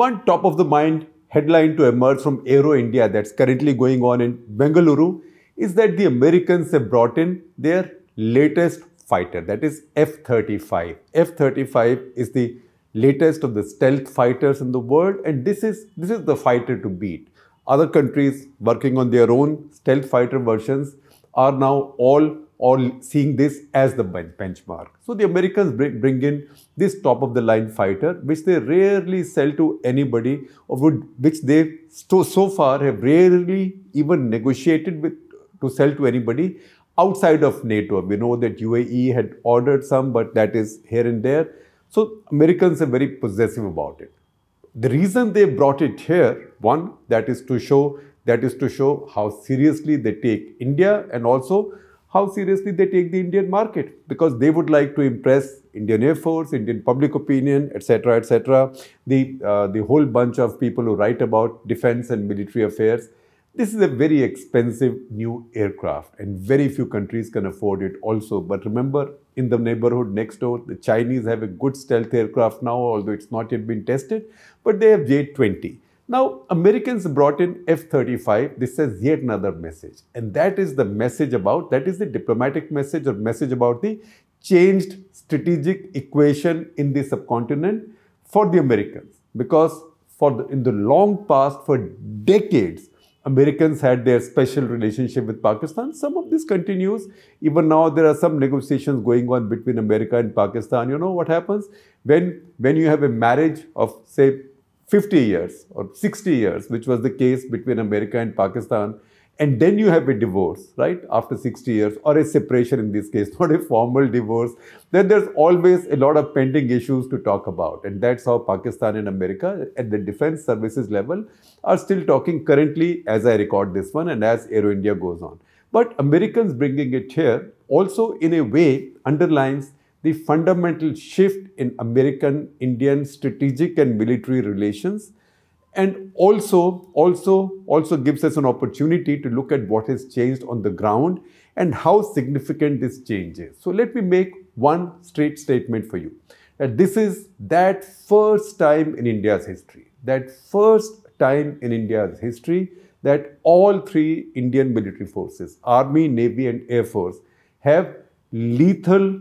One top of the mind headline to emerge from Aero India that's currently going on in Bengaluru is that the Americans have brought in their latest fighter, that is F 35. F 35 is the latest of the stealth fighters in the world, and this is, this is the fighter to beat. Other countries working on their own stealth fighter versions are now all all seeing this as the benchmark. So the Americans bring, bring in this top of the line fighter, which they rarely sell to anybody, or would, which they so, so far have rarely even negotiated with to sell to anybody outside of NATO. We know that UAE had ordered some, but that is here and there. So Americans are very possessive about it. The reason they brought it here, one, that is to show that is to show how seriously they take India and also how seriously they take the Indian market because they would like to impress Indian Air Force, Indian public opinion, etc., etc. The uh, the whole bunch of people who write about defense and military affairs. This is a very expensive new aircraft, and very few countries can afford it. Also, but remember, in the neighborhood next door, the Chinese have a good stealth aircraft now, although it's not yet been tested, but they have J-20. Now, Americans brought in F-35. This says yet another message. And that is the message about, that is the diplomatic message or message about the changed strategic equation in the subcontinent for the Americans. Because for the, in the long past, for decades, Americans had their special relationship with Pakistan. Some of this continues. Even now, there are some negotiations going on between America and Pakistan. You know what happens? When, when you have a marriage of, say, 50 years or 60 years, which was the case between America and Pakistan, and then you have a divorce, right, after 60 years, or a separation in this case, not a formal divorce, then there's always a lot of pending issues to talk about. And that's how Pakistan and America, at the defense services level, are still talking currently as I record this one and as Aero India goes on. But Americans bringing it here also, in a way, underlines the fundamental shift in American Indian strategic and military relations and also also also gives us an opportunity to look at what has changed on the ground and how significant this change is. So let me make one straight statement for you that this is that first time in india's history that first time in india's history that all three indian military forces army navy and air force have lethal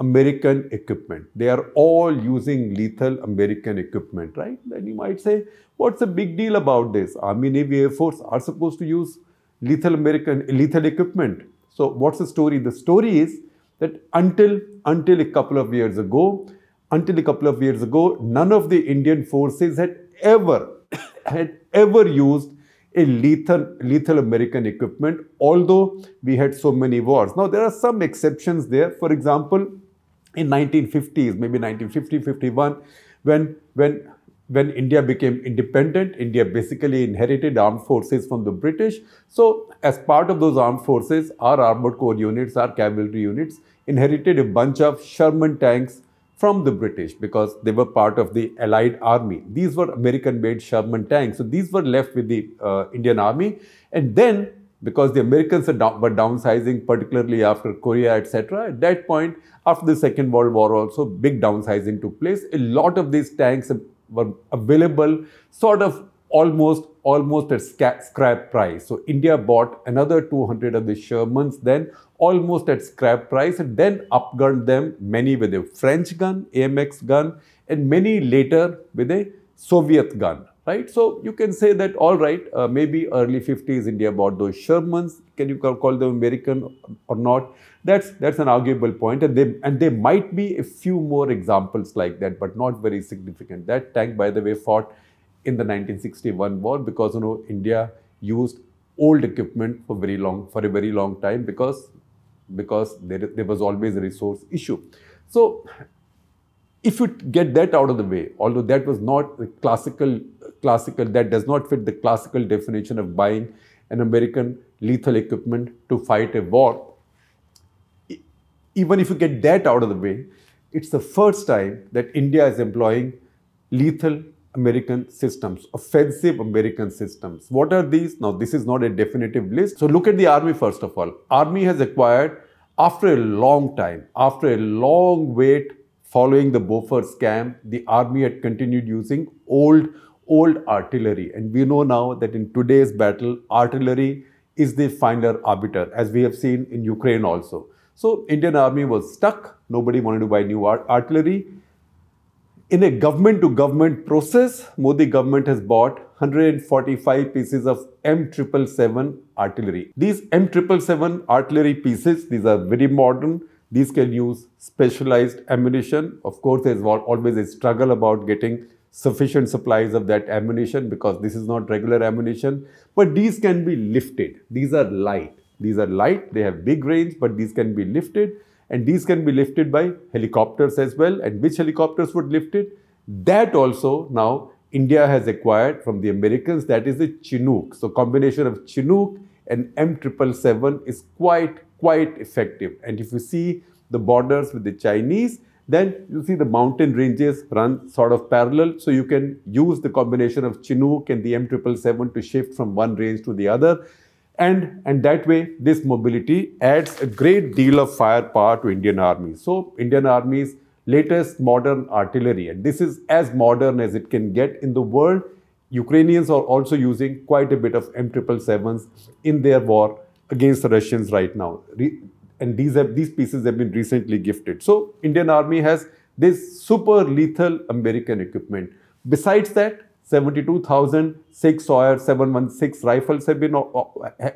American equipment. They are all using lethal American equipment, right? Then you might say, what's the big deal about this? Army, Navy, Air Force are supposed to use lethal American lethal equipment. So what's the story? The story is that until until a couple of years ago, until a couple of years ago, none of the Indian forces had ever had ever used a lethal lethal American equipment, although we had so many wars. Now there are some exceptions there. For example, in 1950s, maybe 1950, 51, when, when, when India became independent, India basically inherited armed forces from the British. So as part of those armed forces, our armored corps units, our cavalry units, inherited a bunch of Sherman tanks from the British because they were part of the Allied army. These were American-made Sherman tanks. So these were left with the uh, Indian army. And then because the Americans down, were downsizing, particularly after Korea, etc. At that point, after the Second World War, also big downsizing took place. A lot of these tanks were available, sort of almost almost at scrap price. So India bought another 200 of the Shermans then almost at scrap price and then upgunned them, many with a French gun, AMX gun, and many later with a Soviet gun right? So you can say that, all right, uh, maybe early 50s India bought those Shermans. Can you call them American or not? That's that's an arguable point, and they and there might be a few more examples like that, but not very significant. That tank, by the way, fought in the 1961 war because you know India used old equipment for very long for a very long time because because there, there was always a resource issue. So if you get that out of the way, although that was not the classical, classical, that does not fit the classical definition of buying an American lethal equipment to fight a war, even if you get that out of the way, it's the first time that India is employing lethal American systems, offensive American systems. What are these? Now, this is not a definitive list. So, look at the army first of all. Army has acquired, after a long time, after a long wait, Following the Bofors scam, the army had continued using old, old artillery. And we know now that in today's battle, artillery is the final arbiter, as we have seen in Ukraine also. So Indian army was stuck. Nobody wanted to buy new art- artillery. In a government to government process, Modi government has bought 145 pieces of M777 artillery. These M777 artillery pieces, these are very modern. These can use specialized ammunition. Of course, there's always a struggle about getting sufficient supplies of that ammunition because this is not regular ammunition. But these can be lifted. These are light. These are light. They have big range, but these can be lifted. And these can be lifted by helicopters as well. And which helicopters would lift it? That also now India has acquired from the Americans. That is the Chinook. So combination of Chinook and M777 is quite quite effective. And if you see the borders with the Chinese, then you see the mountain ranges run sort of parallel. So you can use the combination of Chinook and the M777 to shift from one range to the other. And, and that way, this mobility adds a great deal of firepower to Indian Army. So Indian Army's latest modern artillery, and this is as modern as it can get in the world. Ukrainians are also using quite a bit of M777s in their war against the Russians right now. And these have these pieces have been recently gifted. So Indian Army has this super lethal American equipment. Besides that, 72,000 Sig Sauer 716 rifles have been uh,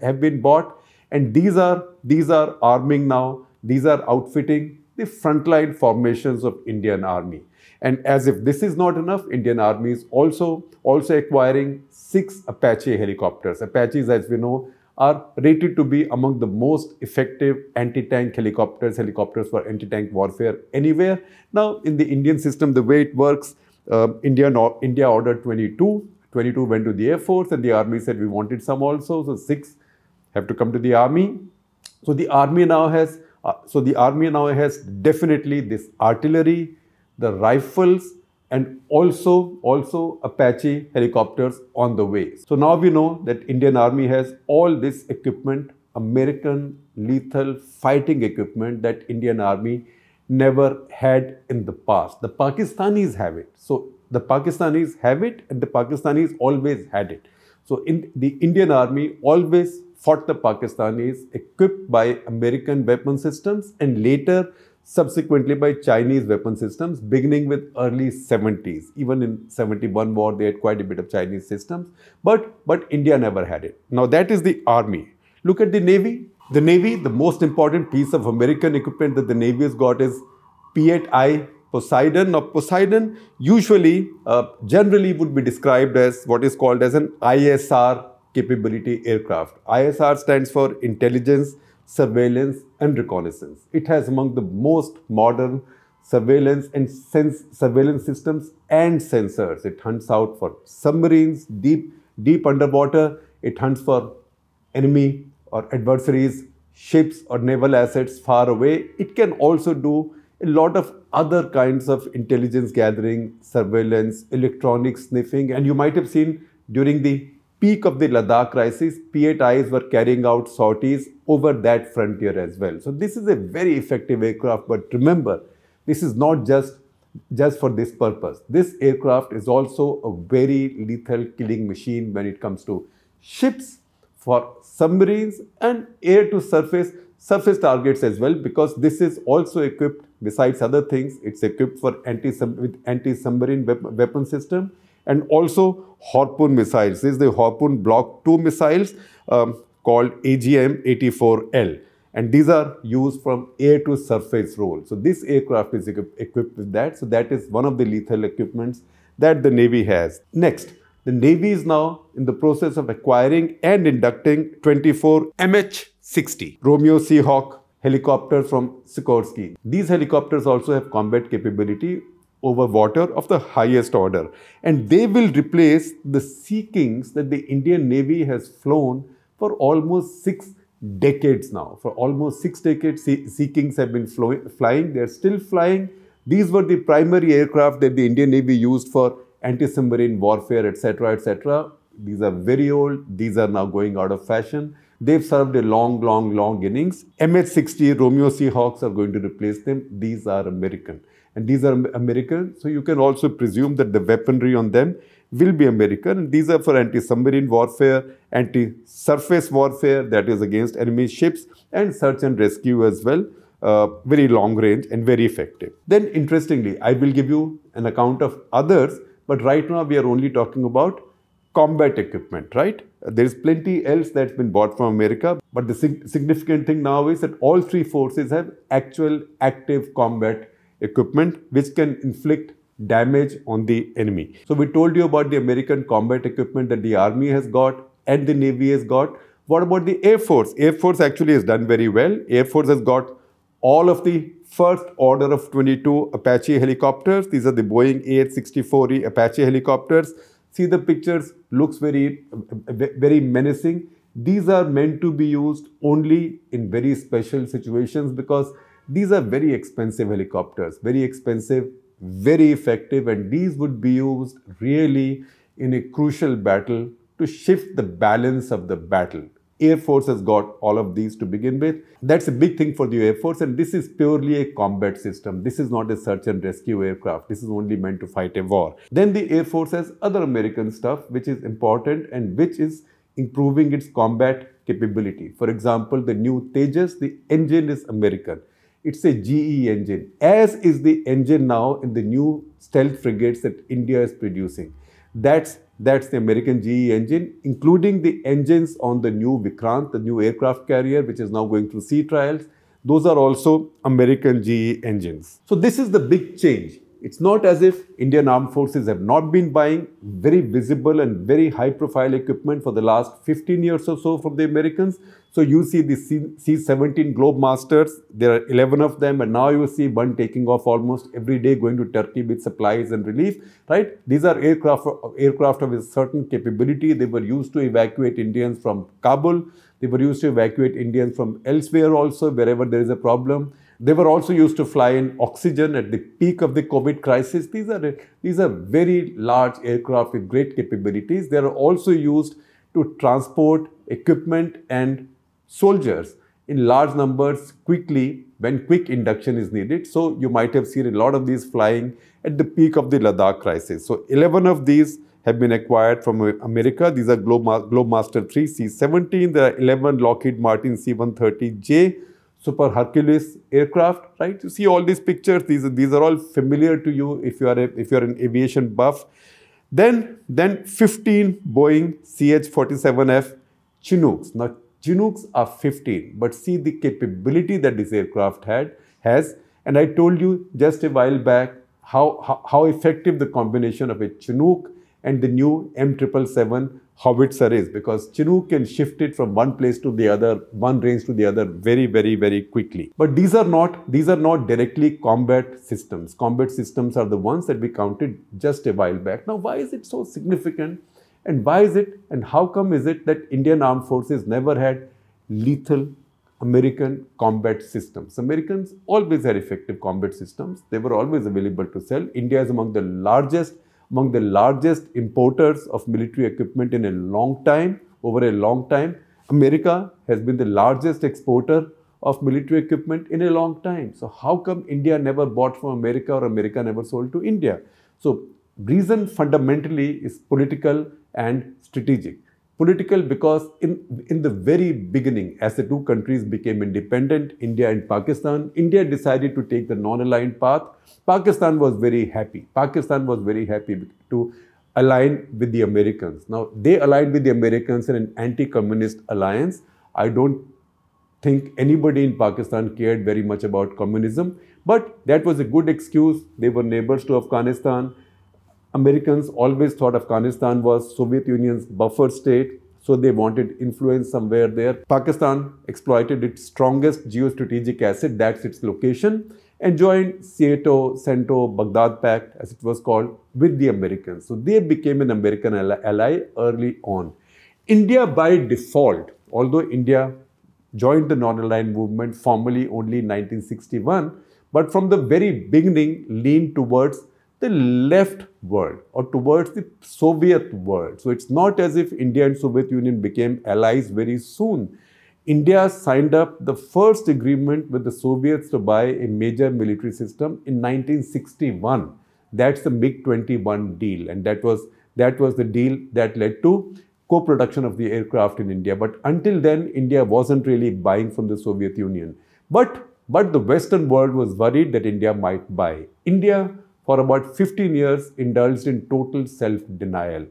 have been bought, and these are these are arming now. These are outfitting the frontline formations of Indian Army. And as if this is not enough, Indian Army is also also acquiring six Apache helicopters. Apaches, as we know, are rated to be among the most effective anti-tank helicopters, helicopters for anti-tank warfare anywhere. Now, in the Indian system, the way it works, uh, India, India ordered 22. 22 went to the Air Force and the Army said we wanted some also. So six have to come to the Army. So the Army now has, uh, so the Army now has definitely this artillery, the rifles, and also also Apache helicopters on the way. So now we know that Indian Army has all this equipment, American lethal fighting equipment that Indian Army never had in the past. The Pakistanis have it. So the Pakistanis have it and the Pakistanis always had it. So in the Indian Army always fought the Pakistanis equipped by American weapon systems and later subsequently by Chinese weapon systems, beginning with early 70s. Even in 71 war, they had quite a bit of Chinese systems, but, but India never had it. Now that is the army. Look at the navy. The navy, the most important piece of American equipment that the navy has got is P-8I Poseidon. Now Poseidon usually, uh, generally would be described as what is called as an ISR capability aircraft. ISR stands for intelligence, surveillance and reconnaissance. It has among the most modern surveillance and sense surveillance systems and sensors. It hunts out for submarines deep deep underwater. It hunts for enemy or adversaries, ships or naval assets far away. It can also do a lot of other kinds of intelligence gathering, surveillance, electronic sniffing, and you might have seen during the peak of the Ladakh crisis, P-8Is were carrying out sorties over that frontier as well. So this is a very effective aircraft, but remember, this is not just just for this purpose. This aircraft is also a very lethal killing machine when it comes to ships, for submarines and air to surface surface targets as well because this is also equipped besides other things it's equipped for anti with anti submarine weapon system and also Harpoon missiles. This is the Harpoon Block 2 missiles um, called AGM-84L. And these are used from air to surface role. So this aircraft is equipped with that. So that is one of the lethal equipments that the Navy has. Next, the Navy is now in the process of acquiring and inducting 24 MH-60 Romeo Seahawk helicopters from Sikorsky. These helicopters also have combat capability over water of the highest order. And they will replace the Sea Kings that the Indian Navy has flown for almost six decades now. For almost six decades, Sea Kings have been flying. They're still flying. These were the primary aircraft that the Indian Navy used for anti-submarine warfare, etc., etc. These are very old. These are now going out of fashion. They've served a long, long, long innings. MH-60 Romeo Seahawks are going to replace them. These are American and these are American. So you can also presume that the weaponry on them will be American. These are for anti-submarine warfare, anti-surface warfare, that is against enemy ships, and search and rescue as well. Uh, very long range and very effective. Then, interestingly, I will give you an account of others, but right now we are only talking about combat equipment, right? There is plenty else that's been bought from America, but the sig- significant thing now is that all three forces have actual active combat equipment which can inflict damage on the enemy. So we told you about the American combat equipment that the army has got and the navy has got. What about the Air Force? Air Force actually has done very well. Air Force has got all of the first order of 22 Apache helicopters. These are the Boeing AH-64E Apache helicopters. See the pictures, looks very, very menacing. These are meant to be used only in very special situations because these are very expensive helicopters, very expensive, very effective, and these would be used really in a crucial battle to shift the balance of the battle. Air Force has got all of these to begin with. That's a big thing for the Air Force, and this is purely a combat system. This is not a search and rescue aircraft. This is only meant to fight a war. Then the Air Force has other American stuff, which is important and which is improving its combat capability. For example, the new Tejas, the engine is American. It's a GE engine, as is the engine now in the new stealth frigates that India is producing. That's that's the American GE engine, including the engines on the new Vikrant, the new aircraft carrier, which is now going through sea trials. Those are also American GE engines. So this is the big change. It's not as if Indian armed forces have not been buying very visible and very high profile equipment for the last 15 years or so from the Americans. So you see the C 17 Globemasters, there are 11 of them, and now you see one taking off almost every day going to Turkey with supplies and relief, right? These are aircraft, aircraft of a certain capability. They were used to evacuate Indians from Kabul. They were used to evacuate Indians from elsewhere also, wherever there is a problem. They were also used to fly in oxygen at the peak of the COVID crisis. These are, these are very large aircraft with great capabilities. They are also used to transport equipment and soldiers in large numbers quickly when quick induction is needed. So you might have seen a lot of these flying at the peak of the Ladakh crisis. So 11 of these have been acquired from America. These are Globemaster 3 C-17. There are 11 Lockheed Martin C-130J Super Hercules aircraft, right? You see all these pictures. These are, these are all familiar to you if you are a, if you are an aviation buff. Then then 15 Boeing CH-47F Chinooks. Now Chinooks are 15, but see the capability that this aircraft had has. And I told you just a while back how, how, how effective the combination of a Chinook and the new M777 howitzer is because Chinook can shift it from one place to the other, one range to the other very, very, very quickly. But these are not these are not directly combat systems. Combat systems are the ones that we counted just a while back. Now, why is it so significant? And why is it and how come is it that Indian armed forces never had lethal American combat systems? Americans always had effective combat systems. They were always available to sell. India is among the largest among the largest importers of military equipment in a long time, over a long time. America has been the largest exporter of military equipment in a long time. So how come India never bought from America or America never sold to India? So reason fundamentally is political and strategic. Political because in, in the very beginning, as the two countries became independent, India and Pakistan, India decided to take the non-aligned path. Pakistan was very happy. Pakistan was very happy to align with the Americans. Now, they aligned with the Americans in an anti-communist alliance. I don't think anybody in Pakistan cared very much about communism, but that was a good excuse. They were neighbors to Afghanistan. Americans always thought Afghanistan was Soviet Union's buffer state, so they wanted influence somewhere there. Pakistan exploited its strongest geostrategic asset, that's its location, and joined SEATO, CENTO, Baghdad Pact, as it was called, with the Americans. So they became an American ally early on. India, by default, although India joined the non-aligned movement formally only in 1961, but from the very beginning leaned towards the left world or towards the Soviet world. So it's not as if India and Soviet Union became allies very soon. India signed up the first agreement with the Soviets to buy a major military system in 1961. That's the MiG-21 deal and that was That was the deal that led to co-production of the aircraft in India. But until then, India wasn't really buying from the Soviet Union. But but the Western world was worried that India might buy. India, for about 15 years, indulged in total self-denial.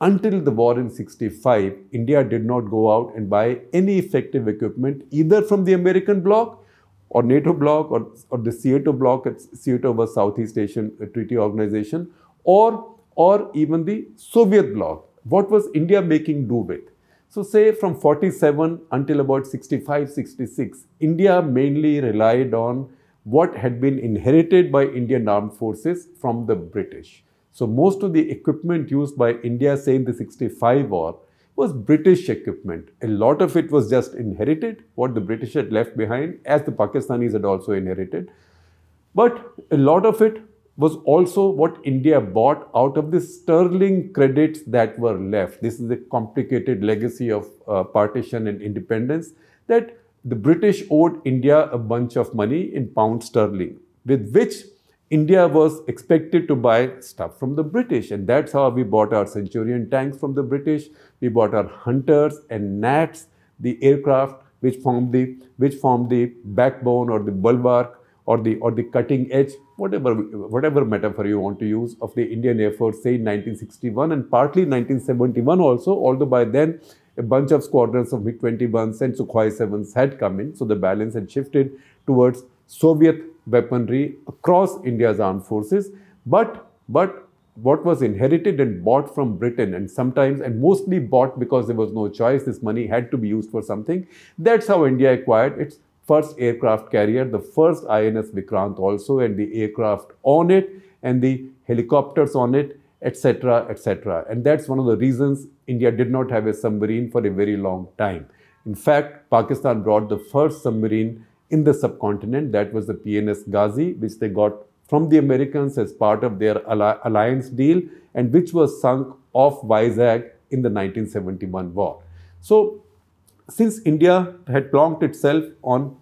Until the war in 65, India did not go out and buy any effective equipment either from the American bloc or NATO bloc or, or the SEATO bloc. SEATO was Southeast Asian uh, Treaty Organization or, or even the Soviet bloc. What was India making do with? So say from 47 until about 65, 66, India mainly relied on what had been inherited by Indian armed forces from the British. So most of the equipment used by India, say in the 65 war, was British equipment. A lot of it was just inherited, what the British had left behind, as the Pakistanis had also inherited. But a lot of it was also what India bought out of the sterling credits that were left. This is a complicated legacy of uh, partition and independence that the British owed India a bunch of money in pound sterling, with which India was expected to buy stuff from the British. And that's how we bought our Centurion tanks from the British. We bought our Hunters and Gnats, the aircraft which formed the, which formed the backbone or the bulwark or the, or the cutting edge, whatever, whatever metaphor you want to use, of the Indian Air Force, say in 1961 and partly 1971 also, although by then a bunch of squadrons of MiG-21s and Sukhoi 7s had come in. So the balance had shifted towards Soviet weaponry across India's armed forces. But, but what was inherited and bought from Britain and sometimes and mostly bought because there was no choice, this money had to be used for something. That's how India acquired its first aircraft carrier, the first INS Vikrant also, and the aircraft on it, and the helicopters on it, etc., etc. And that's one of the reasons India did not have a submarine for a very long time. In fact, Pakistan brought the first submarine in the subcontinent, that was the PNS Ghazi, which they got from the Americans as part of their alliance deal, and which was sunk off Vizag in the 1971 war. So since India had plonked itself on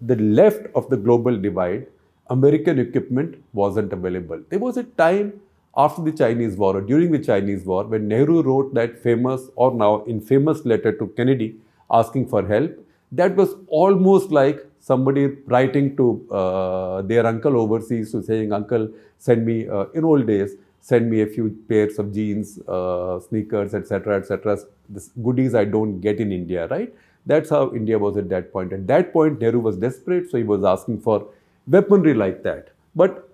the left of the global divide, American equipment wasn't available. There was a time after the Chinese war or during the Chinese war when Nehru wrote that famous or now infamous letter to Kennedy asking for help. That was almost like somebody writing to uh, their uncle overseas to saying, Uncle, send me, uh, in old days, send me a few pairs of jeans, uh, sneakers, etc., etc. Goodies I don't get in India, right? That's how India was at that point. At that point, Nehru was desperate, so he was asking for weaponry like that. But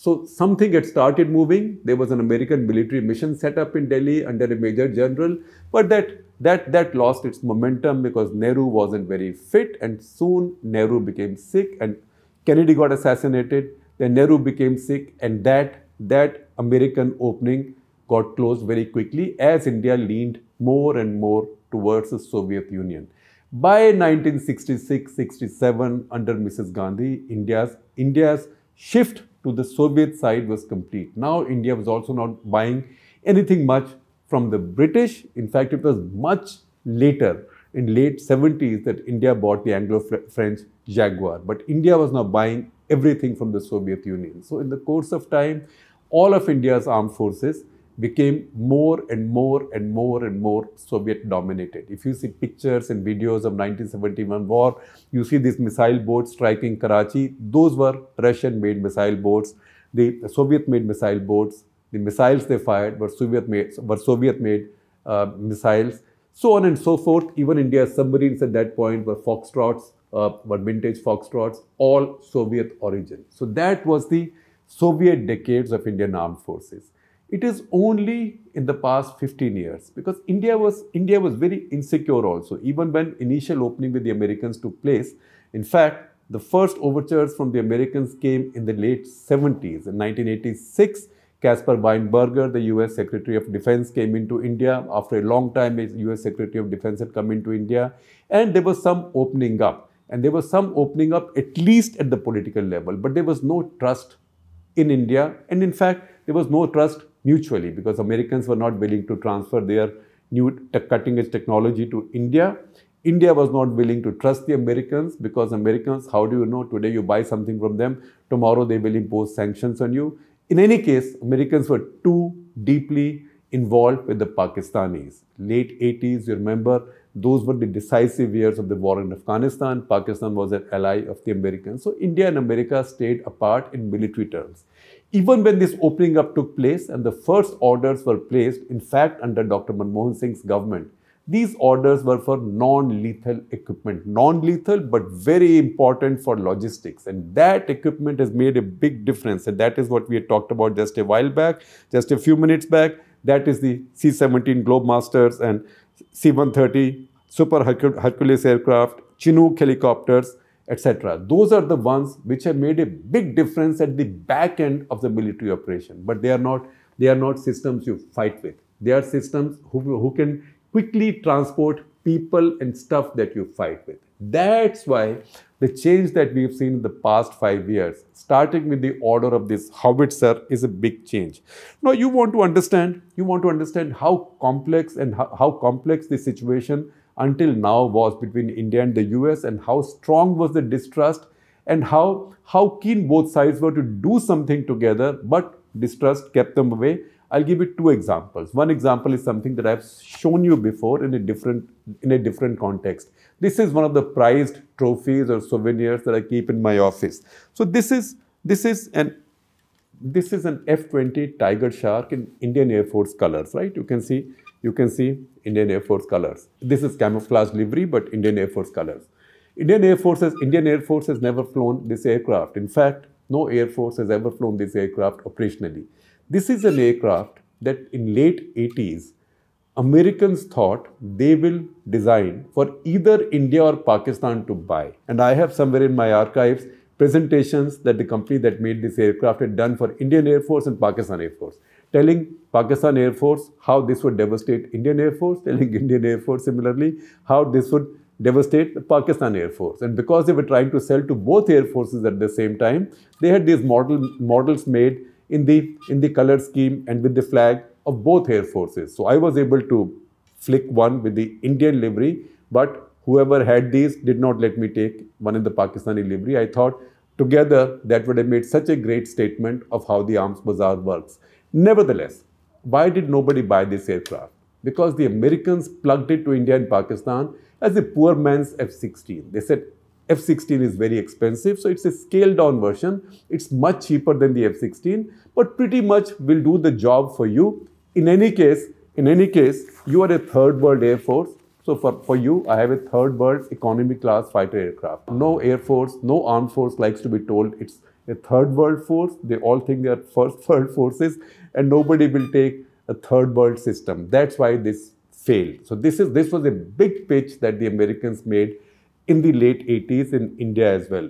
so something had started moving. There was an American military mission set up in Delhi under a major general, but that that that lost its momentum because Nehru wasn't very fit, and soon Nehru became sick, and Kennedy got assassinated. Then Nehru became sick, and that that American opening got closed very quickly as India leaned more and more towards the Soviet Union. By 1966-67, under Mrs. Gandhi, India's, India's shift to the Soviet side was complete. Now India was also not buying anything much from the British. In fact, it was much later, in late 70s, that India bought the Anglo-French Jaguar. But India was now buying everything from the Soviet Union. So in the course of time, all of India's armed forces became more and more and more and more Soviet dominated. If you see pictures and videos of 1971 war, you see these missile boats striking Karachi. Those were Russian made missile boats. The Soviet made missile boats. The missiles they fired were Soviet made, were Soviet made uh, missiles. So on and so forth. Even India's submarines at that point were Foxtrots, uh, were vintage Foxtrots, all Soviet origin. So that was the Soviet decades of Indian armed forces. It is only in the past 15 years because India was India was very insecure also even when initial opening with the Americans took place. In fact, the first overtures from the Americans came in the late 70s. In 1986, Caspar Weinberger, the US Secretary of Defense, came into India. After a long time, a US Secretary of Defense had come into India. And there was some opening up. And there was some opening up, at least at the political level. But there was no trust in India. And in fact, there was no trust mutually because Americans were not willing to transfer their new cutting edge technology to India. India was not willing to trust the Americans because Americans, how do you know today you buy something from them, tomorrow they will impose sanctions on you. In any case, Americans were too deeply involved with the Pakistanis. Late 80s, you remember, those were the decisive years of the war in Afghanistan. Pakistan was an ally of the Americans. So India and America stayed apart in military terms. Even when this opening up took place and the first orders were placed, in fact, under Dr. Manmohan Singh's government, these orders were for non-lethal equipment. Non-lethal, but very important for logistics. And that equipment has made a big difference. And that is what we had talked about just a while back, just a few minutes back. That is the C-17 Globemasters and C-130 Super Hercules aircraft, Chinook helicopters, etc. Those are the ones which have made a big difference at the back end of the military operation. But they are not, they are not systems you fight with. They are systems who, who can quickly transport people and stuff that you fight with. That's why the change that we've seen in the past five years, starting with the order of this howitzer, is a big change. Now you want to understand, you want to understand how complex and how, how complex the situation until now was between India and the US and how strong was the distrust and how, how keen both sides were to do something together, but distrust kept them away. I'll give you two examples. One example is something that I've shown you before in a different in a different context. This is one of the prized trophies or souvenirs that I keep in my office. So this is this is an this is an F-20 Tiger Shark in Indian Air Force colors, right? You can see you can see Indian Air Force colors. This is camouflage livery, but Indian Air Force colors. Indian Air Force has, Indian Air Force has never flown this aircraft. In fact, no Air Force has ever flown this aircraft operationally. This is an aircraft that in late 80s, Americans thought they will design for either India or Pakistan to buy. And I have somewhere in my archives presentations that the company that made this aircraft had done for Indian Air Force and Pakistan Air Force telling Pakistan Air Force how this would devastate Indian Air Force, telling Indian Air Force similarly how this would devastate the Pakistan Air Force. And because they were trying to sell to both air forces at the same time, they had these model, models made in the, in the color scheme and with the flag of both air forces. So I was able to flick one with the Indian livery, but whoever had these did not let me take one in the Pakistani livery. I thought together that would have made such a great statement of how the arms bazaar works. Nevertheless, why did nobody buy this aircraft? Because the Americans plugged it to India and Pakistan as a poor man's F 16. They said F 16 is very expensive, so it's a scaled down version. It's much cheaper than the F 16, but pretty much will do the job for you. In any case, in any case, you are a third world air force. So for, for you, I have a third world economy class fighter aircraft. No air force, no armed force likes to be told it's a third world force. They all think they are first world forces, and nobody will take a third world system. That's why this failed. So this is this was a big pitch that the Americans made in the late 80s in India as well.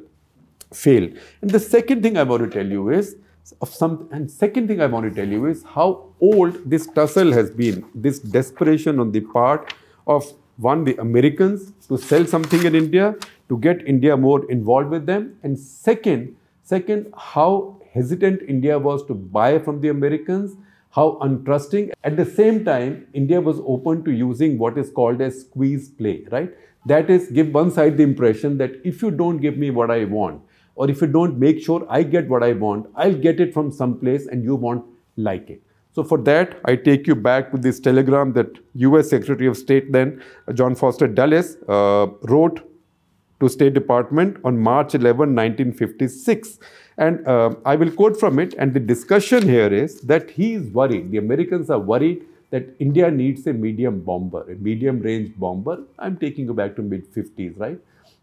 Failed. And the second thing I want to tell you is of some and second thing I want to tell you is how old this tussle has been, this desperation on the part of one, the Americans to sell something in India, to get India more involved with them, and second, Second, how hesitant India was to buy from the Americans, how untrusting. At the same time, India was open to using what is called a squeeze play, right? That is, give one side the impression that if you don't give me what I want, or if you don't make sure I get what I want, I'll get it from someplace and you won't like it. So for that, I take you back to this telegram that US Secretary of State then, John Foster Dulles, uh, wrote to State Department on March 11, 1956. And uh, I will quote from it. And the discussion here is that he is worried, the Americans are worried that India needs a medium bomber, a medium range bomber. I'm taking you back to mid 50s, right?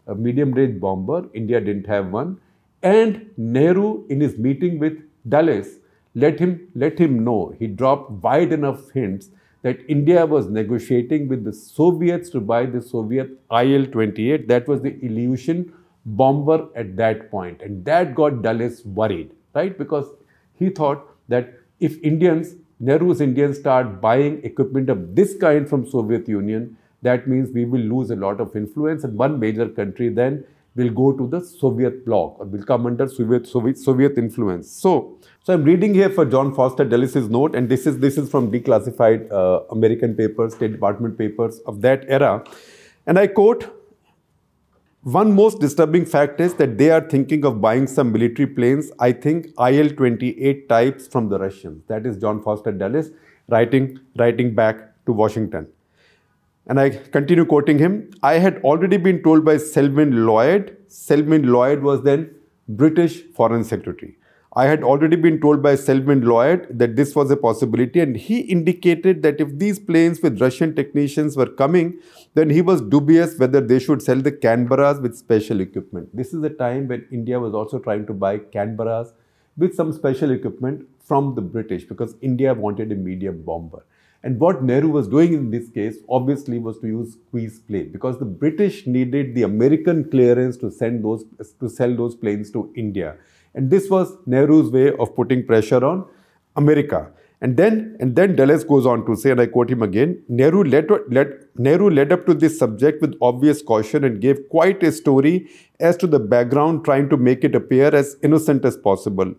A medium range bomber. India didn't have one. And Nehru, in his meeting with Dulles, let him, let him know, he dropped wide enough hints that India was negotiating with the Soviets to buy the Soviet IL 28. That was the Ilyushin bomber at that point. And that got Dulles worried, right? Because he thought that if Indians, Nehru's Indians start buying equipment of this kind from Soviet Union, that means we will lose a lot of influence and one major country then will go to the Soviet bloc or will come under Soviet, Soviet, Soviet influence. So, so I'm reading here for John Foster Dulles' note, and this is this is from declassified uh, American papers, State Department papers of that era, and I quote One most disturbing fact is that they are thinking of buying some military planes, I think IL 28 types from the Russians. That is John Foster Dulles writing, writing back to Washington. And I continue quoting him I had already been told by Selwyn Lloyd, Selwyn Lloyd was then British Foreign Secretary. I had already been told by Selwyn Lloyd that this was a possibility, and he indicated that if these planes with Russian technicians were coming, then he was dubious whether they should sell the Canberras with special equipment. This is the time when India was also trying to buy Canberras with some special equipment from the British because India wanted a medium bomber. And what Nehru was doing in this case obviously was to use squeeze play because the British needed the American clearance to send those to sell those planes to India. And this was Nehru's way of putting pressure on America. And then, and then Dulles goes on to say, and I quote him again, Nehru led, led, Nehru led up to this subject with obvious caution and gave quite a story as to the background, trying to make it appear as innocent as possible.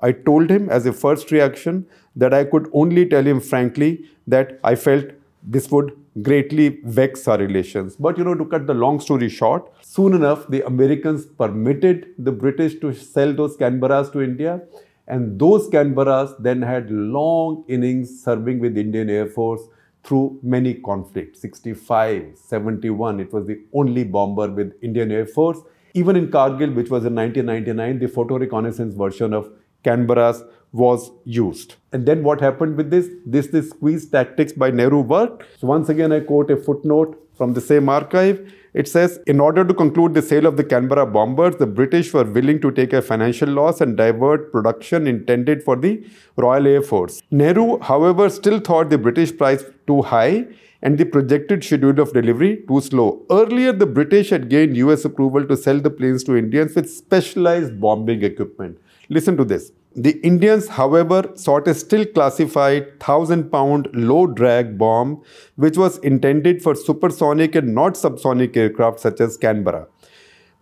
I told him as a first reaction that I could only tell him frankly that I felt this would greatly vex our relations. But you know, to cut the long story short, soon enough, the Americans permitted the British to sell those Canberras to India. And those Canberras then had long innings serving with Indian Air Force through many conflicts. 65, 71, it was the only bomber with Indian Air Force. Even in Kargil, which was in 1999, the photo reconnaissance version of Canberras was used. And then what happened with this? This, this squeeze tactics by Nehru worked. So once again, I quote a footnote from the same archive. It says, in order to conclude the sale of the Canberra bombers, the British were willing to take a financial loss and divert production intended for the Royal Air Force. Nehru, however, still thought the British price too high and the projected schedule of delivery too slow. Earlier, the British had gained US approval to sell the planes to Indians with specialized bombing equipment. Listen to this. The Indians, however, sought a still classified 1000 pound low drag bomb, which was intended for supersonic and not subsonic aircraft such as Canberra.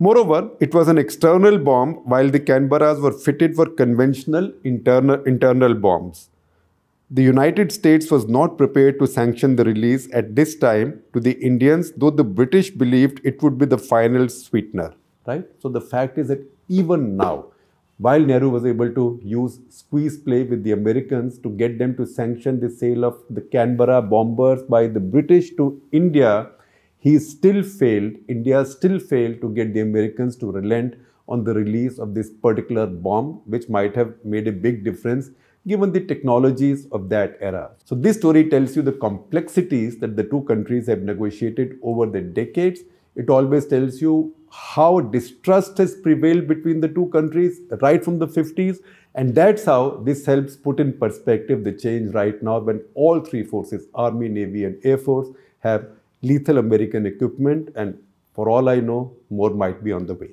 Moreover, it was an external bomb while the Canberras were fitted for conventional internal, internal bombs. The United States was not prepared to sanction the release at this time to the Indians, though the British believed it would be the final sweetener. Right? So the fact is that even now, while Nehru was able to use squeeze play with the Americans to get them to sanction the sale of the Canberra bombers by the British to India, he still failed, India still failed to get the Americans to relent on the release of this particular bomb, which might have made a big difference given the technologies of that era. So, this story tells you the complexities that the two countries have negotiated over the decades. It always tells you how distrust has prevailed between the two countries right from the 50s. And that's how this helps put in perspective the change right now when all three forces, Army, Navy, and Air Force, have lethal American equipment. And for all I know, more might be on the way.